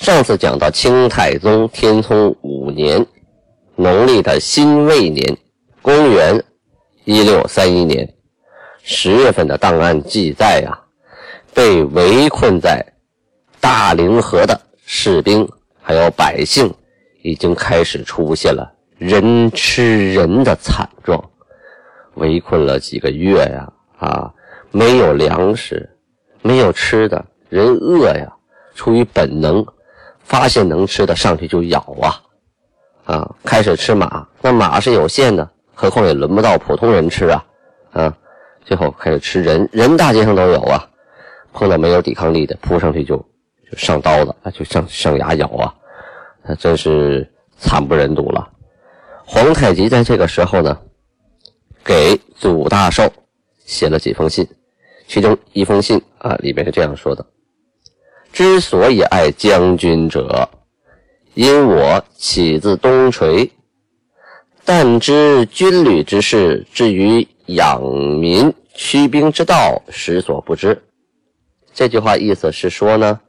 上次讲到清太宗天聪五年，农历的辛未年，公元一六三一年十月份的档案记载呀，被围困在大凌河的士兵还有百姓，已经开始出现了人吃人的惨状。围困了几个月呀，啊，没有粮食，没有吃的，人饿呀，出于本能。发现能吃的上去就咬啊，啊，开始吃马，那马是有限的，何况也轮不到普通人吃啊，啊，最后开始吃人，人大街上都有啊，碰到没有抵抗力的，扑上去就就上刀子啊，就上上牙咬啊，那真是惨不忍睹了。皇太极在这个时候呢，给祖大寿写了几封信，其中一封信啊，里面是这样说的。之所以爱将军者，因我起自东陲，但知军旅之事，至于养民驱兵之道，实所不知。这句话意思是说呢，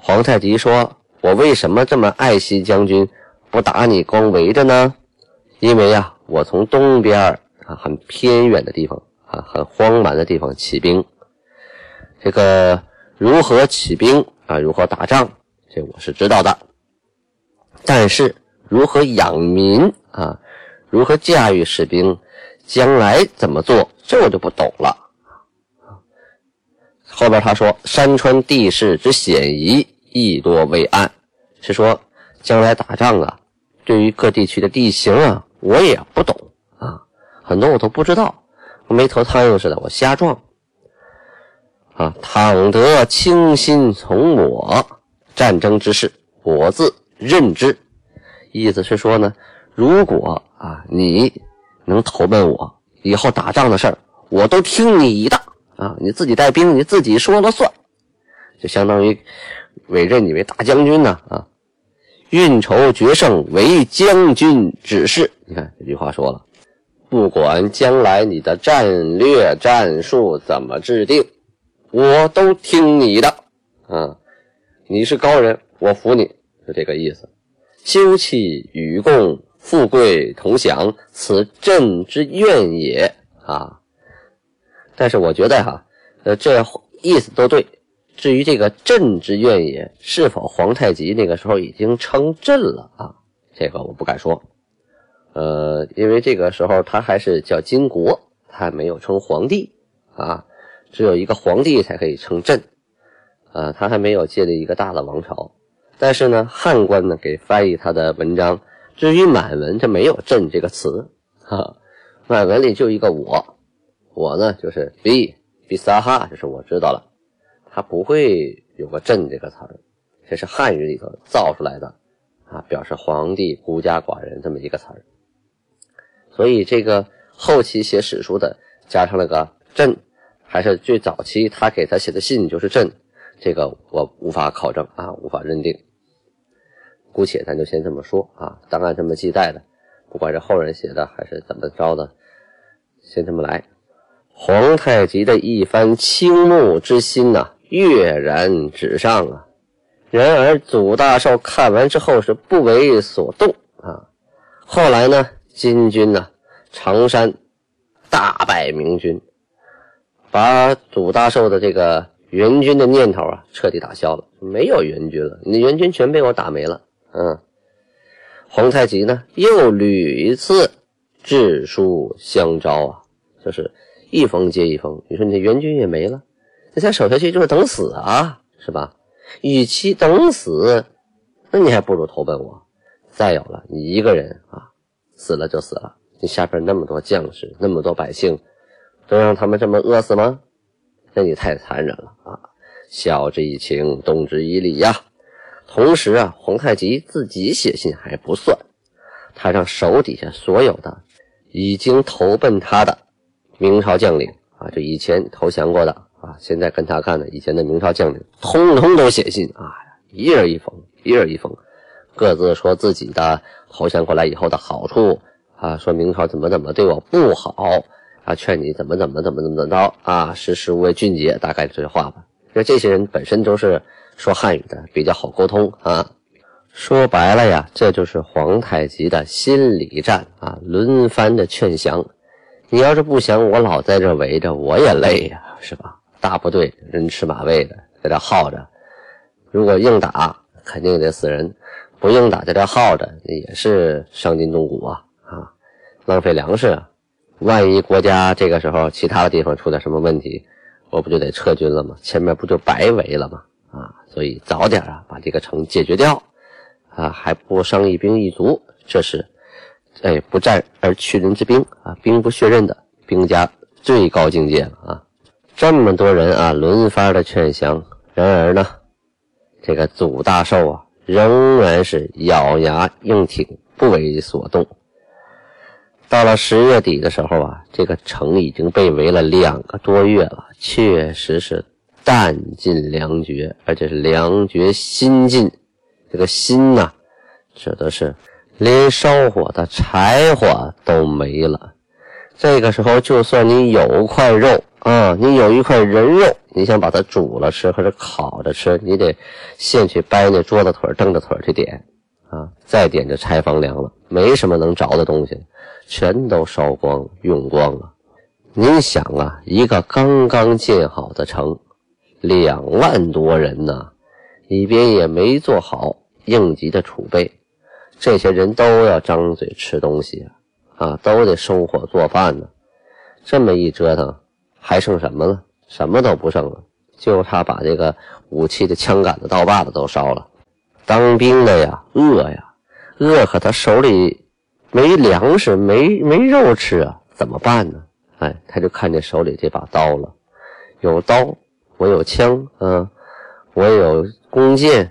皇太极说：“我为什么这么爱惜将军，不打你，光围着呢？因为呀，我从东边啊，很偏远的地方啊，很荒蛮的地方起兵，这个。”如何起兵啊？如何打仗？这我是知道的。但是如何养民啊？如何驾驭士兵？将来怎么做？这我就不懂了。后边他说：“山川地势之险夷，亦多未谙。”是说将来打仗啊，对于各地区的地形啊，我也不懂啊，很多我都不知道，没头苍蝇似的，我瞎撞。啊，倘得倾心从我，战争之事，我自任之。意思是说呢，如果啊，你能投奔我，以后打仗的事儿，我都听你的啊，你自己带兵，你自己说了算，就相当于委任你为大将军呢啊。运筹决胜为将军指示。你看这句话说了，不管将来你的战略战术怎么制定。我都听你的，啊，你是高人，我服你，是这个意思。休戚与共，富贵同享，此朕之愿也啊。但是我觉得哈，呃，这意思都对。至于这个朕之愿也，是否皇太极那个时候已经称朕了啊？这个我不敢说。呃，因为这个时候他还是叫金国，他还没有称皇帝啊。只有一个皇帝才可以称朕，啊，他还没有建立一个大的王朝。但是呢，汉官呢给翻译他的文章。至于满文，这没有“朕”这个词，哈，满文里就一个我，我呢就是 b b 萨哈，就是我知道了，他不会有个“朕”这个词儿，这是汉语里头造出来的，啊，表示皇帝孤家寡人这么一个词儿。所以这个后期写史书的加上了个“朕”。还是最早期他给他写的信就是朕，这个我无法考证啊，无法认定。姑且咱就先这么说啊，档案这么记载的，不管是后人写的还是怎么着的，先这么来。皇太极的一番倾慕之心呐，跃然纸上啊。然而祖大寿看完之后是不为所动啊。后来呢，金军呢，常山大败明军。把祖大寿的这个援军的念头啊，彻底打消了，没有援军了，你的援军全被我打没了。嗯，皇太极呢，又屡次致书相招啊，就是一封接一封。你说你的援军也没了，那再守下去就是等死啊，是吧？与其等死，那你还不如投奔我。再有了，你一个人啊，死了就死了，你下边那么多将士，那么多百姓。都让他们这么饿死吗？那你太残忍了啊！晓之以情，动之以理呀。同时啊，皇太极自己写信还不算，他让手底下所有的已经投奔他的明朝将领啊，就以前投降过的啊，现在跟他干的以前的明朝将领，通通都写信啊，一人一封，一人一封，各自说自己的投降过来以后的好处啊，说明朝怎么怎么对我不好啊，劝你怎么怎么怎么怎么着啊，识时务为俊杰，大概这些话吧。因为这些人本身都是。说汉语的比较好沟通啊，说白了呀，这就是皇太极的心理战啊，轮番的劝降。你要是不降，我老在这围着，我也累呀，是吧？大部队人吃马喂的，在这耗着。如果硬打，肯定得死人；不硬打，在这耗着，也是伤筋动骨啊啊，浪费粮食。啊万一国家这个时候其他的地方出点什么问题，我不就得撤军了吗？前面不就白围了吗？啊，所以早点啊把这个城解决掉，啊还不伤一兵一卒，这是，哎不战而屈人之兵啊，兵不血刃的兵家最高境界了啊！这么多人啊轮番的劝降，然而呢，这个祖大寿啊仍然是咬牙硬挺，不为所动。到了十月底的时候啊，这个城已经被围了两个多月了，确实是。弹尽粮绝，而且是粮绝心尽。这个心呐，指的是连烧火的柴火都没了。这个时候，就算你有块肉啊，你有一块人肉，你想把它煮了吃或者烤着吃，你得先去掰那桌子腿、凳子腿去点啊，再点就柴房凉了，没什么能着的东西，全都烧光用光了。您想啊，一个刚刚建好的城。两万多人呢，里边也没做好应急的储备，这些人都要张嘴吃东西啊，啊，都得生火做饭呢。这么一折腾，还剩什么了？什么都不剩了，就差把这个武器的枪杆子、刀把子都烧了。当兵的呀，饿呀，饿，可他手里没粮食，没没肉吃啊，怎么办呢？哎，他就看见手里这把刀了，有刀。我有枪，嗯，我有弓箭，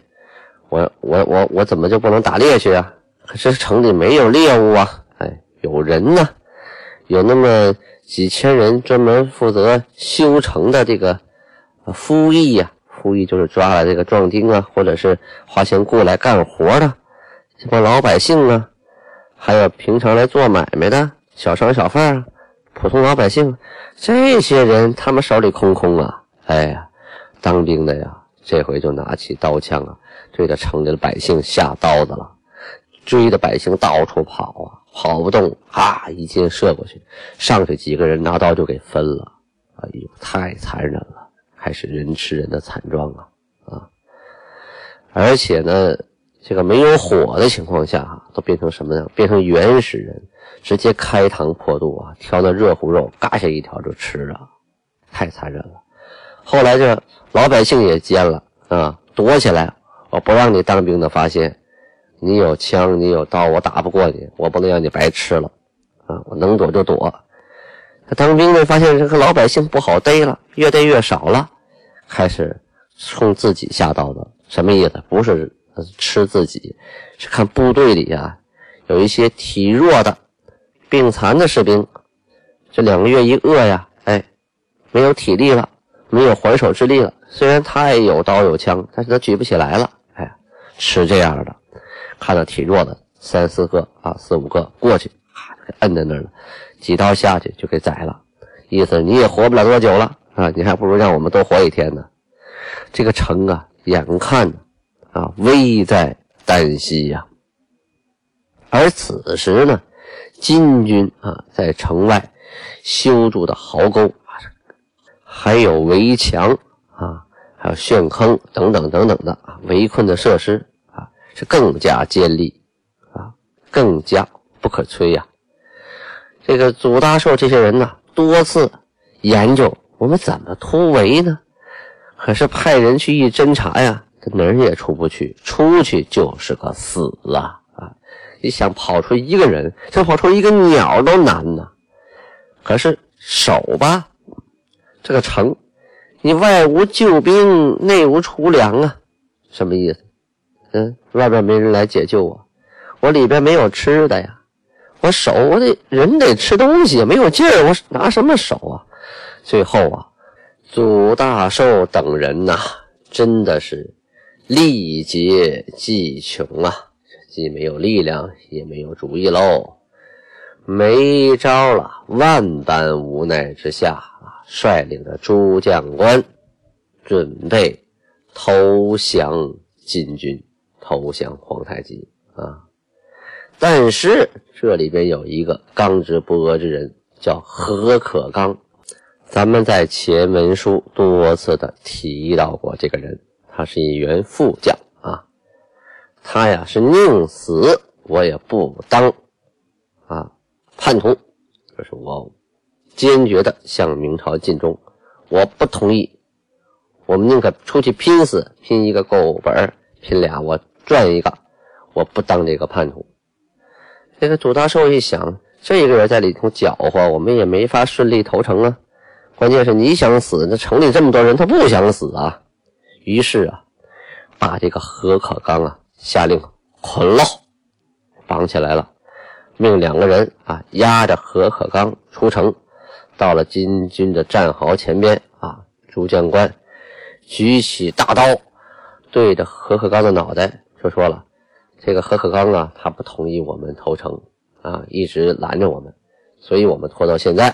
我我我我怎么就不能打猎去啊？可是城里没有猎物啊！哎，有人呢，有那么几千人专门负责修城的这个夫役呀，故意就是抓了这个壮丁啊，或者是花钱雇来干活的这帮老百姓啊，还有平常来做买卖的小商小贩啊，普通老百姓，这些人他们手里空空啊。哎呀，当兵的呀，这回就拿起刀枪啊，对着城里的百姓下刀子了，追的百姓到处跑啊，跑不动，啊，一箭射过去，上去几个人拿刀就给分了，哎呦，太残忍了，还是人吃人的惨状啊啊！而且呢，这个没有火的情况下，都变成什么呢？变成原始人，直接开膛破肚啊，挑那热乎肉，嘎下一条就吃了，太残忍了。后来这老百姓也奸了啊，躲起来，我不让你当兵的发现，你有枪，你有刀，我打不过你，我不能让你白吃了啊！我能躲就躲。他当兵的发现这个老百姓不好逮了，越逮越少了，开始冲自己下刀子。什么意思？不是吃自己，是看部队里啊有一些体弱的、病残的士兵，这两个月一饿呀，哎，没有体力了。没有还手之力了。虽然他也有刀有枪，但是他举不起来了。哎，吃这样的，看到体弱的三四个啊，四五个过去，给摁在那儿了，几刀下去就给宰了。意思你也活不了多久了啊，你还不如让我们多活一天呢。这个城啊，眼看啊危在旦夕呀。而此时呢，金军啊在城外修筑的壕沟。还有围墙啊，还有陷坑等等等等的，围困的设施啊，是更加坚利啊，更加不可摧呀。这个祖大寿这些人呢，多次研究我们怎么突围呢？可是派人去一侦查呀，这哪儿也出不去，出去就是个死啊啊！你想跑出一个人，想跑出一个鸟都难呐。可是守吧。这个城，你外无救兵，内无储粮啊，什么意思？嗯，外边没人来解救我，我里边没有吃的呀，我守我得人得吃东西，没有劲儿，我拿什么守啊？最后啊，祖大寿等人呐，真的是力竭技穷啊，既没有力量，也没有主意喽，没招了，万般无奈之下啊，率领着诸将官准备投降金军。投降皇太极啊！但是这里边有一个刚直不阿之人，叫何可刚。咱们在前文书多次的提到过这个人，他是一员副将啊。他呀是宁死我也不当啊叛徒，就是我坚决的向明朝尽忠，我不同意。我们宁可出去拼死，拼一个够本拼俩我。赚一个，我不当这个叛徒。这个朱大寿一想，这个人在里头搅和，我们也没法顺利投诚啊。关键是你想死，那城里这么多人，他不想死啊。于是啊，把这个何可刚啊下令捆了，绑起来了，命两个人啊押着何可刚出城，到了金军的战壕前边啊，朱将官举起大刀，对着何可刚的脑袋。就说了，这个何可刚啊，他不同意我们投诚啊，一直拦着我们，所以我们拖到现在。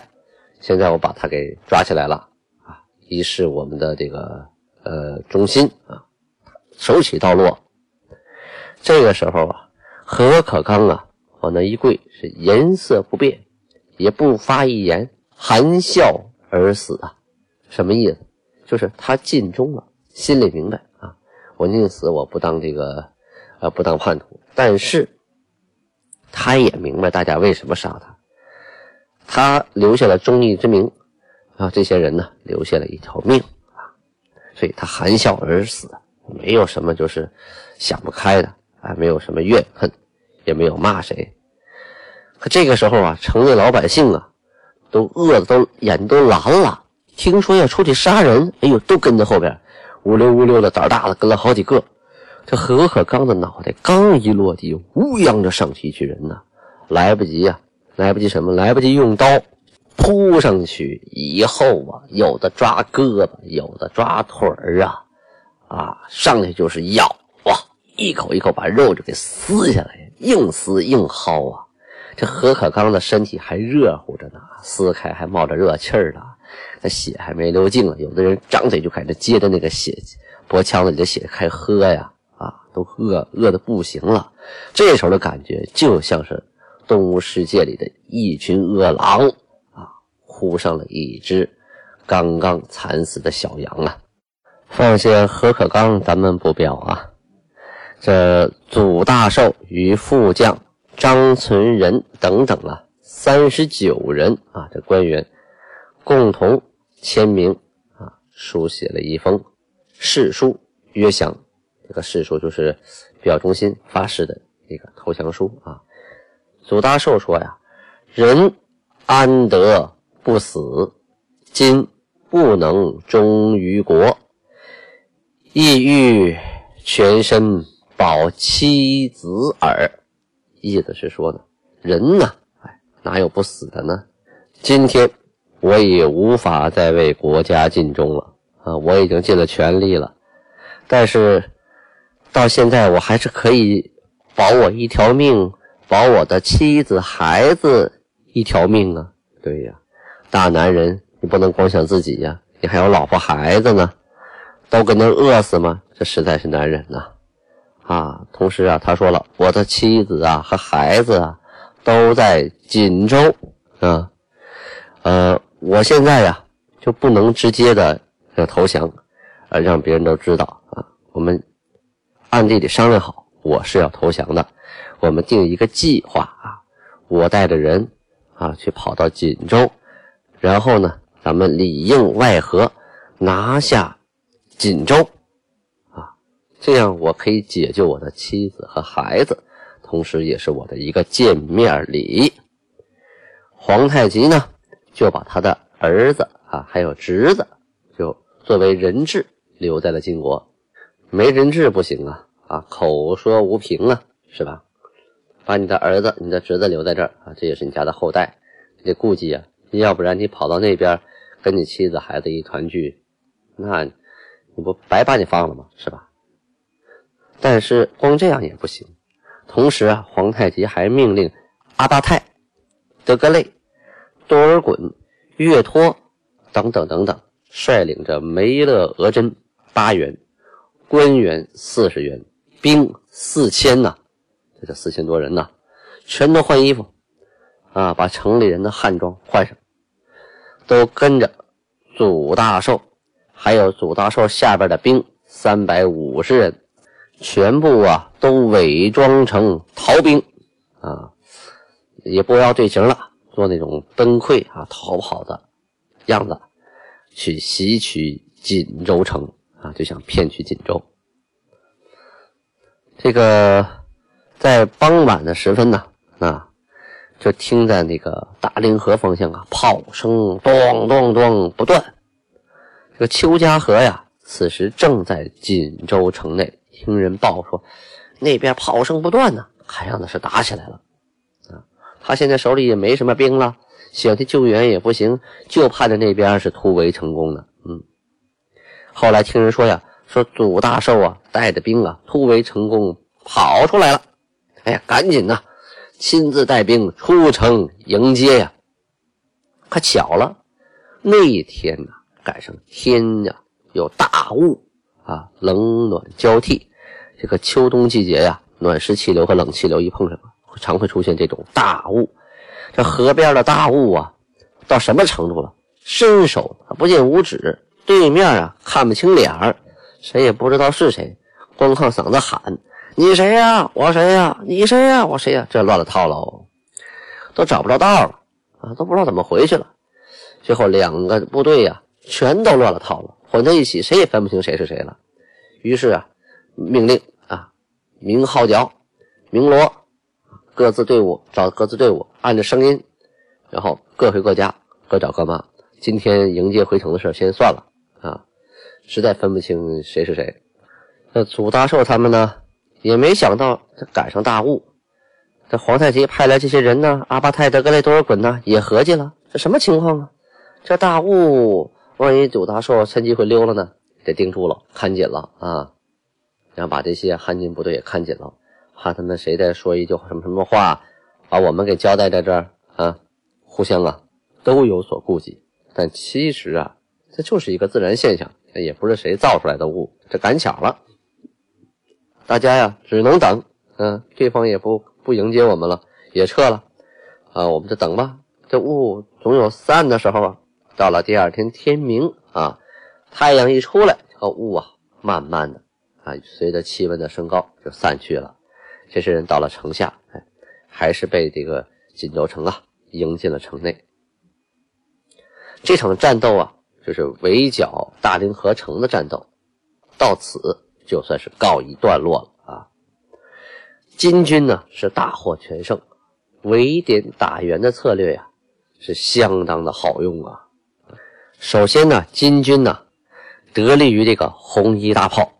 现在我把他给抓起来了啊，一是我们的这个呃忠心啊。手起刀落，这个时候啊，何可刚啊往那一跪，是颜色不变，也不发一言，含笑而死啊。什么意思？就是他尽忠了，心里明白啊，我宁死我不当这个。呃，不当叛徒，但是他也明白大家为什么杀他，他留下了忠义之名啊，这些人呢留下了一条命啊，所以他含笑而死，没有什么就是想不开的啊，没有什么怨恨，也没有骂谁。可这个时候啊，城内老百姓啊，都饿的都眼都蓝了，听说要出去杀人，哎呦，都跟在后边，乌溜乌溜的，胆大的跟了好几个。这何可刚的脑袋刚一落地，乌泱着上去一群人呢，来不及呀，来不及什么，来不及用刀扑上去以后啊，有的抓胳膊，有的抓腿儿啊，啊，上去就是咬哇，一口一口把肉就给撕下来，硬撕硬薅啊。这何可刚的身体还热乎着呢，撕开还冒着热气儿呢，那血还没流尽了，有的人张嘴就开始接着那个血，脖腔子里的血开喝呀。啊，都饿饿的不行了，这时候的感觉就像是动物世界里的一群饿狼啊，呼上了一只刚刚惨死的小羊啊。放下何可刚，咱们不表啊。这祖大寿与副将张存仁等等啊，三十九人啊，这官员共同签名啊，书写了一封誓书，约降。这个誓书就是表忠心发誓的一个投降书啊。祖大寿说呀：“人安得不死？今不能忠于国，意欲全身保妻子耳。”意思是说呢，人呢，哎，哪有不死的呢？今天我也无法再为国家尽忠了啊！我已经尽了全力了，但是。到现在我还是可以保我一条命，保我的妻子孩子一条命啊！对呀，大男人你不能光想自己呀，你还有老婆孩子呢，都跟那饿死吗？这实在是难忍呐！啊，同时啊，他说了，我的妻子啊和孩子啊都在锦州啊，呃，我现在呀就不能直接的要投降，呃，让别人都知道啊，我们。暗地里商量好，我是要投降的。我们定一个计划啊，我带着人啊去跑到锦州，然后呢，咱们里应外合，拿下锦州啊，这样我可以解救我的妻子和孩子，同时也是我的一个见面礼。皇太极呢，就把他的儿子啊还有侄子，就作为人质留在了晋国。没人质不行啊！啊，口说无凭啊，是吧？把你的儿子、你的侄子留在这儿啊，这也是你家的后代，你得顾忌啊，要不然你跑到那边跟你妻子孩子一团聚，那你不白把你放了吗？是吧？但是光这样也不行，同时啊，皇太极还命令阿巴泰、德格类、多尔衮、岳托等等等等，率领着梅勒额真八员，官员四十员。兵四千呐，这叫四千多人呐，全都换衣服啊，把城里人的汉装换上，都跟着祖大寿，还有祖大寿下边的兵三百五十人，全部啊都伪装成逃兵啊，也不要队形了，做那种崩溃啊逃跑的样子，去袭取锦州城啊，就想骗取锦州。这个在傍晚的时分呢，啊，就听在那个大凌河方向啊，炮声咚咚咚不断。这个邱家河呀，此时正在锦州城内，听人报说，那边炮声不断呢，看样子是打起来了。啊，他现在手里也没什么兵了，想去救援也不行，就怕着那边是突围成功的。嗯，后来听人说呀。说祖大寿啊，带着兵啊，突围成功，跑出来了。哎呀，赶紧呐，亲自带兵出城迎接呀。可巧了，那一天呢，赶上天呀有大雾啊，冷暖交替。这个秋冬季节呀，暖湿气流和冷气流一碰上，常会出现这种大雾。这河边的大雾啊，到什么程度了？伸手不见五指，对面啊看不清脸儿。谁也不知道是谁，光靠嗓子喊：“你谁呀？我谁呀？你谁呀？我谁呀？”这乱了套喽，都找不着道了啊，都不知道怎么回去了。最后两个部队呀，全都乱了套了，混在一起，谁也分不清谁是谁了。于是啊，命令啊，鸣号角，鸣锣，各自队伍找各自队伍，按着声音，然后各回各家，各找各妈。今天迎接回城的事先算了啊。实在分不清谁是谁，那祖大寿他们呢，也没想到这赶上大雾。这皇太极派来这些人呢，阿巴泰、德格雷多尔衮呢，也合计了，这什么情况啊？这大雾，万一祖大寿趁机会溜了呢？得盯住了，看紧了啊！然后把这些汉军部队也看紧了，怕他们谁再说一句什么什么话，把我们给交代在这儿啊！互相啊都有所顾忌，但其实啊，这就是一个自然现象。也不是谁造出来的雾，这赶巧了，大家呀只能等，嗯，对方也不不迎接我们了，也撤了，啊，我们就等吧，这雾总有散的时候啊。到了第二天天明啊，太阳一出来，这个雾啊，慢慢的啊，随着气温的升高就散去了。这些人到了城下，哎，还是被这个锦州城啊迎进了城内。这场战斗啊。就是围剿大凌河城的战斗，到此就算是告一段落了啊。金军呢是大获全胜，围点打援的策略呀是相当的好用啊。首先呢，金军呢得力于这个红衣大炮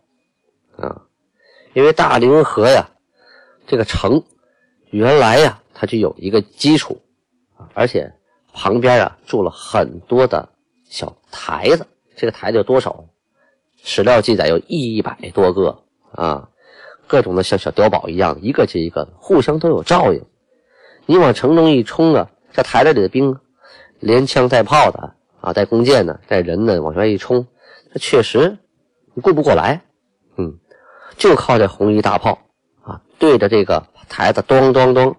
啊，因为大凌河呀这个城原来呀它就有一个基础，而且旁边啊住了很多的。小台子，这个台子有多少？史料记载有一百多个啊，各种的像小碉堡一样，一个接一个的，互相都有照应。你往城中一冲啊，这台子里的兵，连枪带炮的啊，带弓箭的，带人的往外一冲，这确实你顾不过来。嗯，就靠这红衣大炮啊，对着这个台子咚咚咚，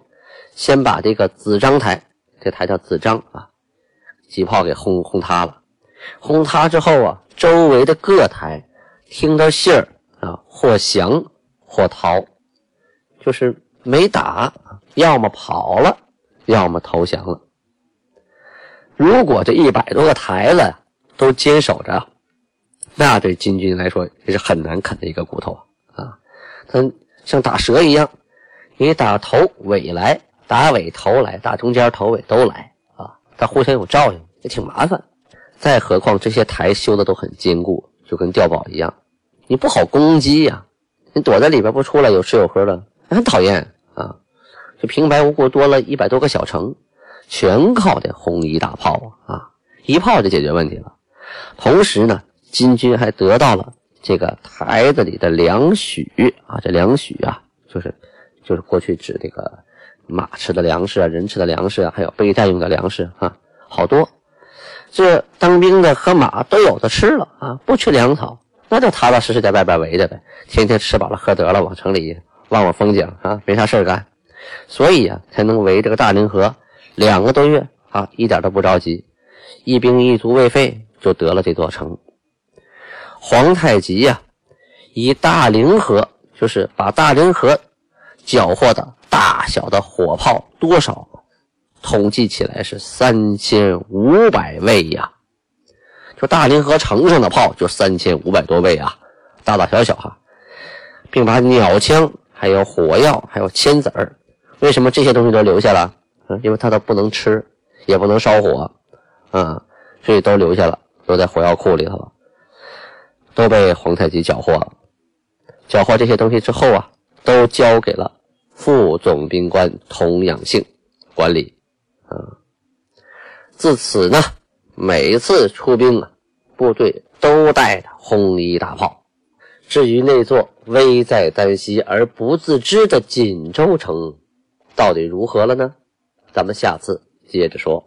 先把这个子张台，这台叫子张啊，几炮给轰轰塌了。轰塌之后啊，周围的各台听到信儿啊，或降或逃，就是没打，要么跑了，要么投降了。如果这一百多个台子都坚守着，那对金军来说也是很难啃的一个骨头啊！它像打蛇一样，你打头尾来，打尾头来，打中间头尾都来啊！它互相有照应，也挺麻烦。再何况这些台修的都很坚固，就跟碉堡一样，你不好攻击呀。你躲在里边不出来，有吃有喝的，很讨厌啊！就平白无故多了一百多个小城，全靠这红衣大炮啊，一炮就解决问题了。同时呢，金军还得到了这个台子里的粮许啊，这粮许啊，就是就是过去指这个马吃的粮食啊，人吃的粮食啊，还有备战用的粮食啊，好多。这当兵的和马都有的吃了啊，不缺粮草，那就踏踏实实在外边围着呗，天天吃饱了喝得了，往城里望望风景啊，没啥事干，所以啊，才能围这个大凌河两个多月啊，一点都不着急，一兵一卒未废就得了这座城。皇太极呀，以大凌河，就是把大凌河缴获的大小的火炮多少？统计起来是三千五百位呀，就大凌河城上的炮就三千五百多位啊，大大小小哈，并把鸟枪、还有火药、还有铅子儿，为什么这些东西都留下了？嗯，因为它都不能吃，也不能烧火，嗯，所以都留下了，都在火药库里头了，都被皇太极缴获了。缴获这些东西之后啊，都交给了副总兵官童养性管理。啊，自此呢，每次出兵啊，部队都带着红衣大炮。至于那座危在旦夕而不自知的锦州城，到底如何了呢？咱们下次接着说。